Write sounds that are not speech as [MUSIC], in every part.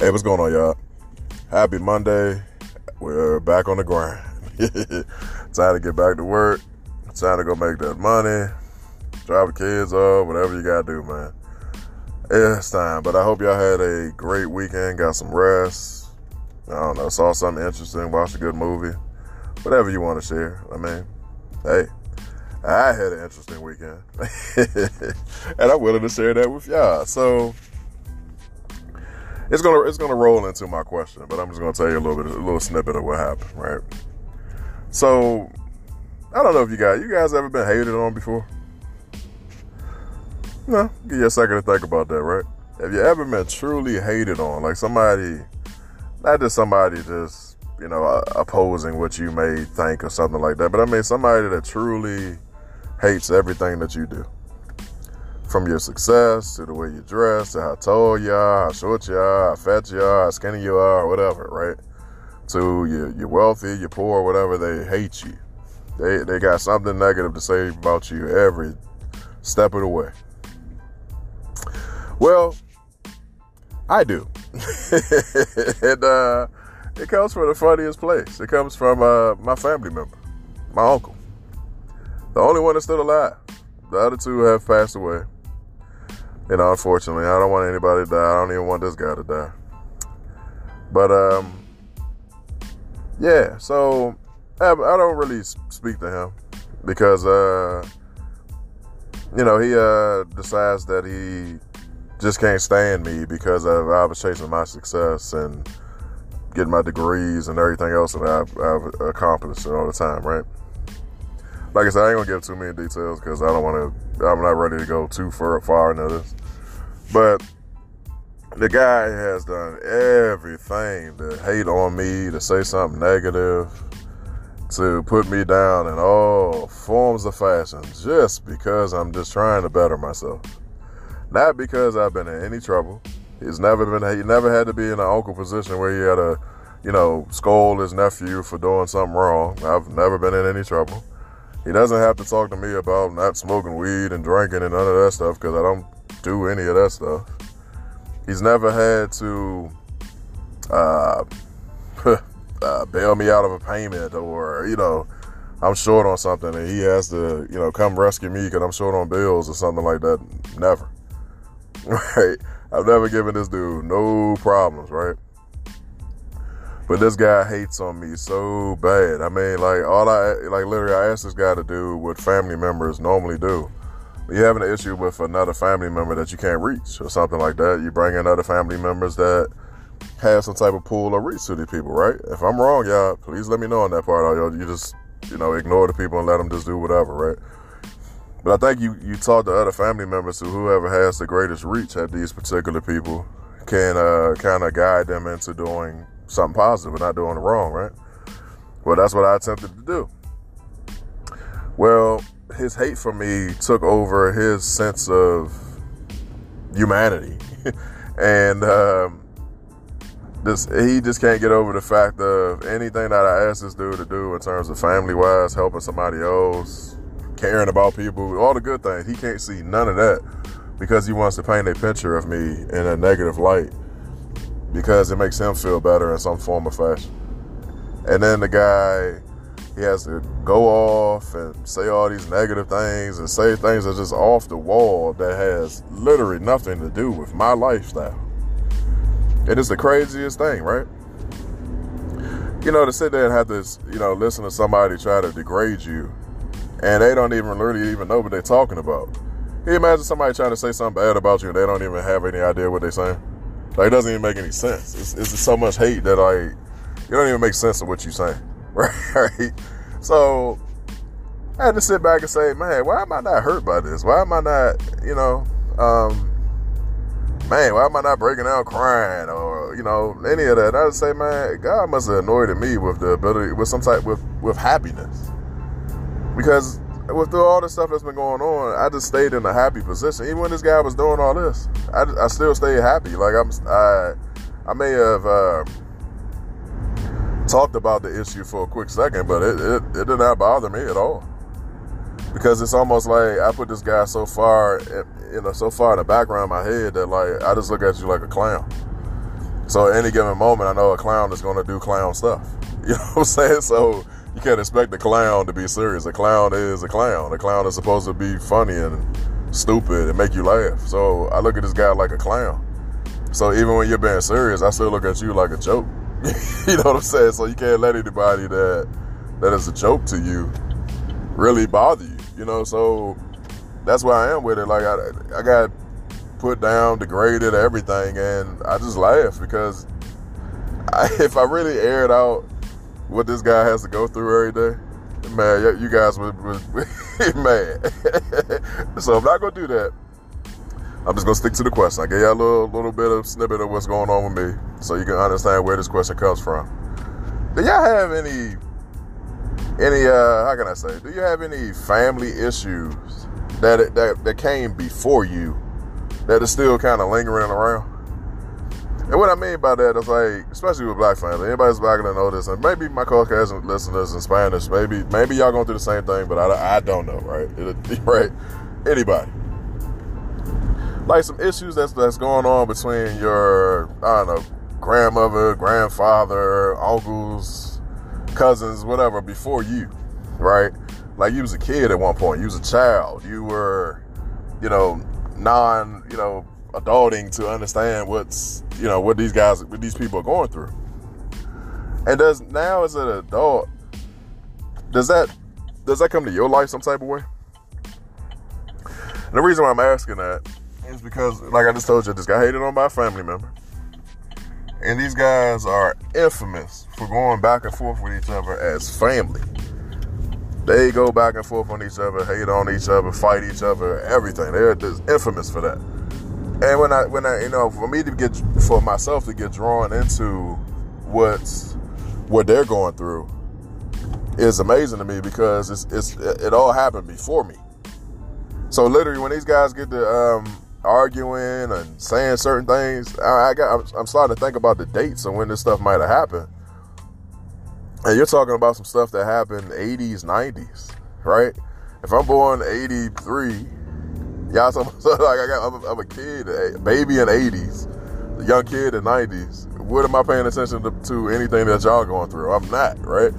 Hey, what's going on, y'all? Happy Monday. We're back on the grind. [LAUGHS] Time to get back to work. Time to go make that money. Drop the kids off, whatever you gotta do, man. It's time. But I hope y'all had a great weekend, got some rest. I don't know, saw something interesting, watched a good movie. Whatever you want to share. I mean, hey, I had an interesting weekend. [LAUGHS] and I'm willing to share that with y'all. So it's gonna it's gonna roll into my question, but I'm just gonna tell you a little bit, a little snippet of what happened, right? So I don't know if you guys, you guys ever been hated on before? No, give you a second to think about that, right? Have you ever been truly hated on, like somebody, not just somebody just you know uh, opposing what you may think or something like that, but I mean somebody that truly hates everything that you do from your success to the way you dress to how tall you are, how short you are, how fat you are, how skinny you are, whatever, right? To you, you're wealthy, you're poor, whatever, they hate you. They they got something negative to say about you every step of the way. Well, I do, [LAUGHS] and uh, it comes from the funniest place. It comes from uh, my family member, my uncle, the only one that's still alive. The other two have passed away you know, unfortunately, I don't want anybody to die. I don't even want this guy to die. But um, yeah. So I, I don't really speak to him because uh, you know, he uh decides that he just can't stand me because of, I was chasing my success and getting my degrees and everything else that I've, I've accomplished all the time, right? Like I said, I ain't gonna give too many details because I don't want to. I'm not ready to go too far, far into this. But the guy has done everything to hate on me, to say something negative, to put me down in all forms of fashion, just because I'm just trying to better myself. Not because I've been in any trouble. He's never been. He never had to be in an uncle position where he had to, you know, scold his nephew for doing something wrong. I've never been in any trouble. He doesn't have to talk to me about not smoking weed and drinking and none of that stuff because I don't do any of that stuff. He's never had to uh, [LAUGHS] uh, bail me out of a payment or, you know, I'm short on something and he has to, you know, come rescue me because I'm short on bills or something like that. Never. [LAUGHS] Right? I've never given this dude no problems, right? But this guy hates on me so bad. I mean, like all I like literally I asked this guy to do what family members normally do you having an issue with another family member that you can't reach or something like that, you bring in other family members that have some type of pool or reach to these people, right? If I'm wrong, y'all, please let me know on that part. Or you just, you know, ignore the people and let them just do whatever, right? But I think you you talk to other family members, to whoever has the greatest reach at these particular people can uh, kind of guide them into doing something positive and not doing it wrong, right? Well, that's what I attempted to do. Well, his hate for me took over his sense of humanity, [LAUGHS] and um, this he just can't get over the fact of anything that I asked this dude to do in terms of family wise, helping somebody else, caring about people, all the good things. He can't see none of that because he wants to paint a picture of me in a negative light because it makes him feel better in some form or fashion. And then the guy he has to go off and say all these negative things and say things that are just off the wall that has literally nothing to do with my lifestyle. And It is the craziest thing, right? You know, to sit there and have to, you know, listen to somebody try to degrade you and they don't even really even know what they're talking about. Can you imagine somebody trying to say something bad about you and they don't even have any idea what they're saying? Like, it doesn't even make any sense. It's, it's so much hate that, like, it don't even make sense of what you're saying. [LAUGHS] right? So I had to sit back and say, man, why am I not hurt by this? Why am I not, you know, um, man, why am I not breaking out crying or, you know, any of that? I would say, man, God must have anointed me with the ability, with some type, with, with happiness. Because with all the stuff that's been going on, I just stayed in a happy position. Even when this guy was doing all this, I, I still stayed happy. Like I'm, I, I may have, uh, talked about the issue for a quick second, but it, it, it did not bother me at all. Because it's almost like I put this guy so far, you know, so far in the background of my head that like I just look at you like a clown. So at any given moment, I know a clown is going to do clown stuff. [LAUGHS] You know what I'm saying? So you can't expect the clown to be serious. A clown is a clown. A clown is supposed to be funny and stupid and make you laugh. So I look at this guy like a clown. So even when you're being serious, I still look at you like a joke. [LAUGHS] you know what I'm saying? So you can't let anybody that that is a joke to you really bother you. You know, so that's where I am with it. Like I, I got put down, degraded, everything, and I just laugh because I, [LAUGHS] if I really aired out what this guy has to go through every day, man, you guys would, would [LAUGHS] mad. [LAUGHS] so I'm not gonna do that. I'm just gonna stick to the question. I gave y'all a little little bit of snippet of what's going on with me, so you can understand where this question comes from. Do y'all have any any uh how can I say? Do you have any family issues that that that came before you that is still kind of lingering around? And what I mean by that is like, especially with black family, anybody's black gonna know this, and maybe my Caucasian listeners in Spanish, maybe maybe y'all going through the same thing, but I, I don't know, right? It, [LAUGHS] right? Anybody like some issues that's that's going on between your I don't know grandmother, grandfather, uncles, cousins, whatever before you, right? Like you was a kid at one point, you was a child, you were, you know, non, you know, adulting to understand what's, you know, what these guys, what these people are going through. And does now as an adult, does that does that come to your life some type of way? And the reason why I'm asking that is because, like I just told you, this guy hated on my family member. And these guys are infamous for going back and forth with each other as family. They go back and forth on each other, hate on each other, fight each other, everything. They're just infamous for that. And when I, when I, you know, for me to get, for myself to get drawn into what's, what they're going through, is amazing to me because it's, it's, it all happened before me. So literally, when these guys get to um, arguing and saying certain things. I, I got, I'm, starting to think about the dates and when this stuff might have happened. And you're talking about some stuff that happened 80s, 90s, right? If I'm born 83, y'all so, [LAUGHS] about, like I got, I'm a, I'm a kid, a baby in 80s, a young kid in 90s. What am I paying attention to, to anything that y'all going through? I'm not, right?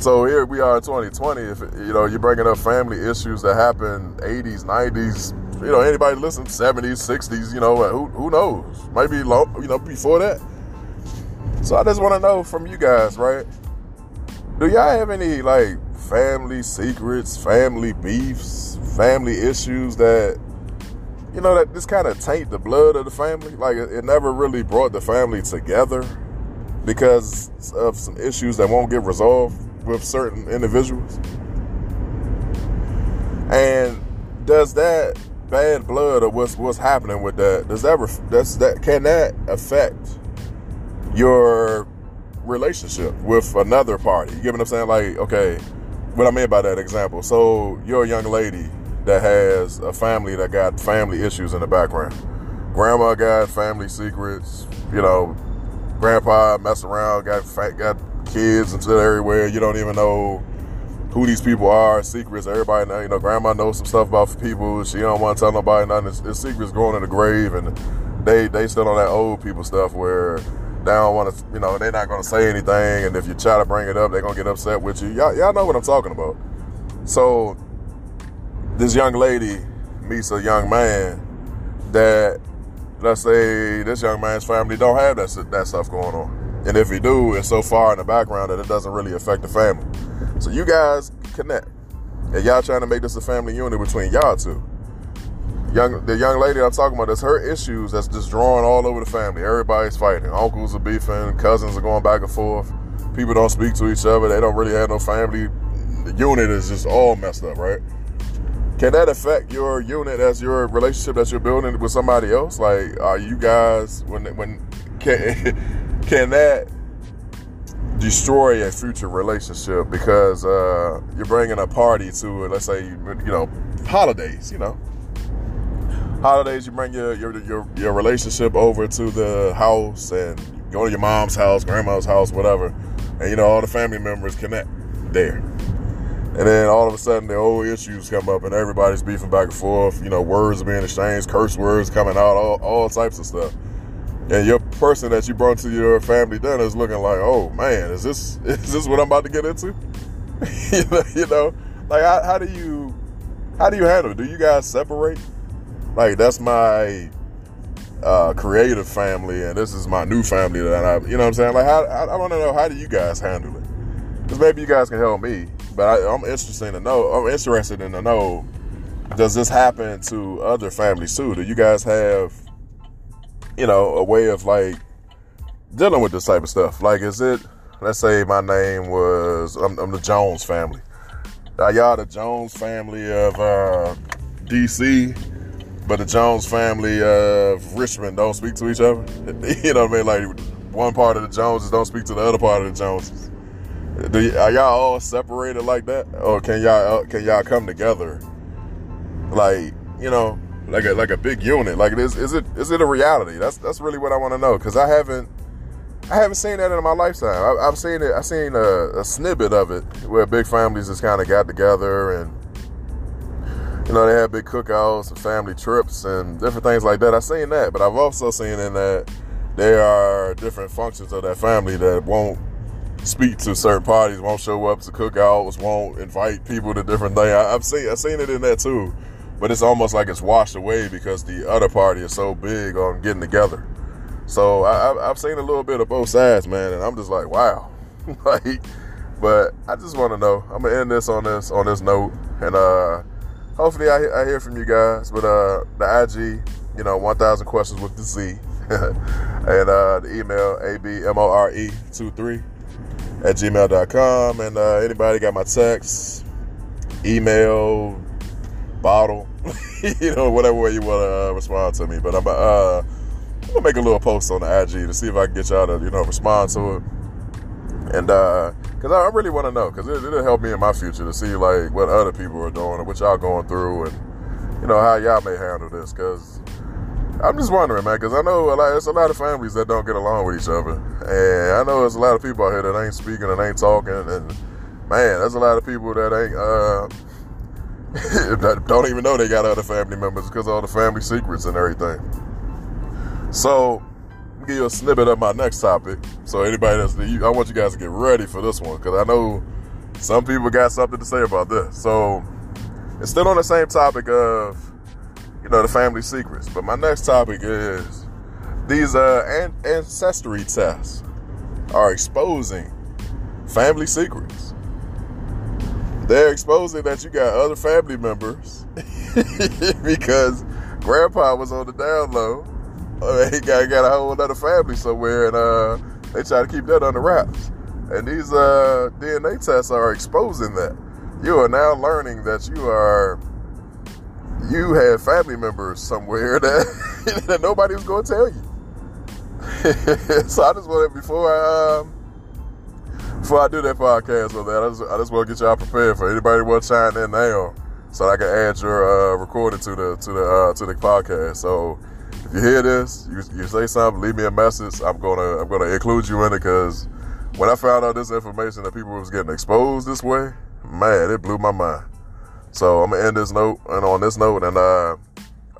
So here we are in 2020. If you know you're bringing up family issues that happened 80s, 90s, you know, anybody listen, 70s, 60s, you know, uh, who, who knows? Maybe, long, you know, before that. So I just want to know from you guys, right? Do y'all have any, like, family secrets, family beefs, family issues that, you know, that just kind of taint the blood of the family? Like, it, never really brought the family together because of some issues that won't get resolved with certain individuals? And does that bad blood or what's what's happening with that does that that's that can that affect your relationship with another party you get what i'm saying like okay what i mean by that example so you're a young lady that has a family that got family issues in the background grandma got family secrets you know grandpa mess around got got kids and shit everywhere you don't even know who these people are, secrets. Everybody, know, you know, grandma knows some stuff about people. She don't want to tell nobody nothing. It's, it's secrets going in the grave, and they they still on that old people stuff where they don't want to, you know, they're not going to say anything, and if you try to bring it up, they're going to get upset with you. Y'all, y'all know what I'm talking about. So this young lady meets a young man that, let's say, this young man's family don't have that that stuff going on, and if he do, it's so far in the background that it doesn't really affect the family. So you guys connect. And y'all trying to make this a family unit between y'all two. Young the young lady I'm talking about, that's her issues that's just drawing all over the family. Everybody's fighting. Uncles are beefing, cousins are going back and forth. People don't speak to each other. They don't really have no family. The unit is just all messed up, right? Can that affect your unit as your relationship that you're building with somebody else? Like, are you guys when when can [LAUGHS] can that destroy a future relationship because uh, you're bringing a party to, it? let's say, you know, holidays. You know, holidays. You bring your your your, your relationship over to the house and go to your mom's house, grandma's house, whatever, and you know all the family members connect there. And then all of a sudden, the old issues come up, and everybody's beefing back and forth. You know, words are being exchanged, curse words coming out, all, all types of stuff. and your person that you brought to your family dinner is looking like, oh man, is this [LAUGHS] is this what I'm about to get into? [LAUGHS] you, know, you know, like how, how do you how do you handle it? Do you guys separate? Like that's my uh, creative family, and this is my new family that I, you know what I'm saying? Like, how, I, I to know how do you guys handle it? Because maybe you guys can help me, but I, I'm interested to know. I'm interested in to know. Does this happen to other families too? Do you guys have, you know, a way of like dealing with this type of stuff? Like, is it? Let's say my name was I'm, I'm the Jones family. Are y'all the Jones family of uh, DC? But the Jones family of Richmond don't speak to each other. [LAUGHS] you know what I mean? Like one part of the Joneses don't speak to the other part of the Joneses. You, are y'all all separated like that, or can y'all uh, can y'all come together? Like you know, like a like a big unit. Like is is it is it a reality? That's that's really what I want to know because I haven't I haven't seen that in my lifetime. I, have seen it. I've seen a, a snippet of it where big families just kind of got together and you know, they have big cookouts and family trips and different things like that. I've seen that, but I've also seen in that there are different functions of that family that won't speak to certain parties, won't show up to cookouts, won't invite people to different things. I, have seen I've seen it in that too, but it's almost like it's washed away because the other party is so big on getting together. So I, have seen a little bit of both sides, man, and I'm just like, wow, [LAUGHS] like. But I just want to know. I'm gonna end this on this on this note, and uh hopefully I, I hear from you guys. But uh, the IG, you know, 1,000 questions with the Z. [LAUGHS] and uh, the email, abmore23 at gmail.com. And uh, anybody got my text, email, bottle, [LAUGHS] you know, whatever way you want to uh, respond to me. But I'm, uh, I'm going to make a little post on the IG to see if I can get y'all to, you know, respond to it. And, uh, Cause I really want to know, cause it, will help me in my future to see like what other people are doing and what y'all going through, and you know how y'all may handle this. Cause I'm just wondering, man, cause I know a lot, there's a lot of families that don't get along with each other, and I know there's a lot of people out here that ain't speaking and ain't talking, and man, there's a lot of people that ain't uh, [LAUGHS] don't even know they got other family members because of all the family secrets and everything. So give you a snippet of my next topic. So anybody that's, I want you guys to get ready for this one because I know some people got something to say about this. So it's still on the same topic of, you know, the family secrets. But my next topic is these uh, ancestry tests are exposing family secrets. They're exposing that you got other family members [LAUGHS] because grandpa was on the down low [LAUGHS] he got, got a whole other family somewhere, and uh, they try to keep that under wraps. And these uh, DNA tests are exposing that. You are now learning that you are you have family members somewhere [LAUGHS] that, that nobody was going to tell you. [LAUGHS] so I just wanted before I um, before I do that podcast with that, I just, I just want to get y'all prepared for anybody want to chime in now, so I can add your uh, recording to the to the uh, to the podcast. So if you hear this, you, you say something, leave me a message. I'm gonna I'm gonna include you in it because when I found out this information that people was getting exposed this way, man, it blew my mind. So I'm gonna end this note and on this note, and uh,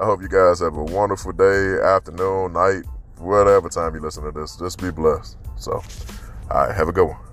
I hope you guys have a wonderful day, afternoon, night, whatever time you listen to this. Just be blessed. So, all right, have a good one.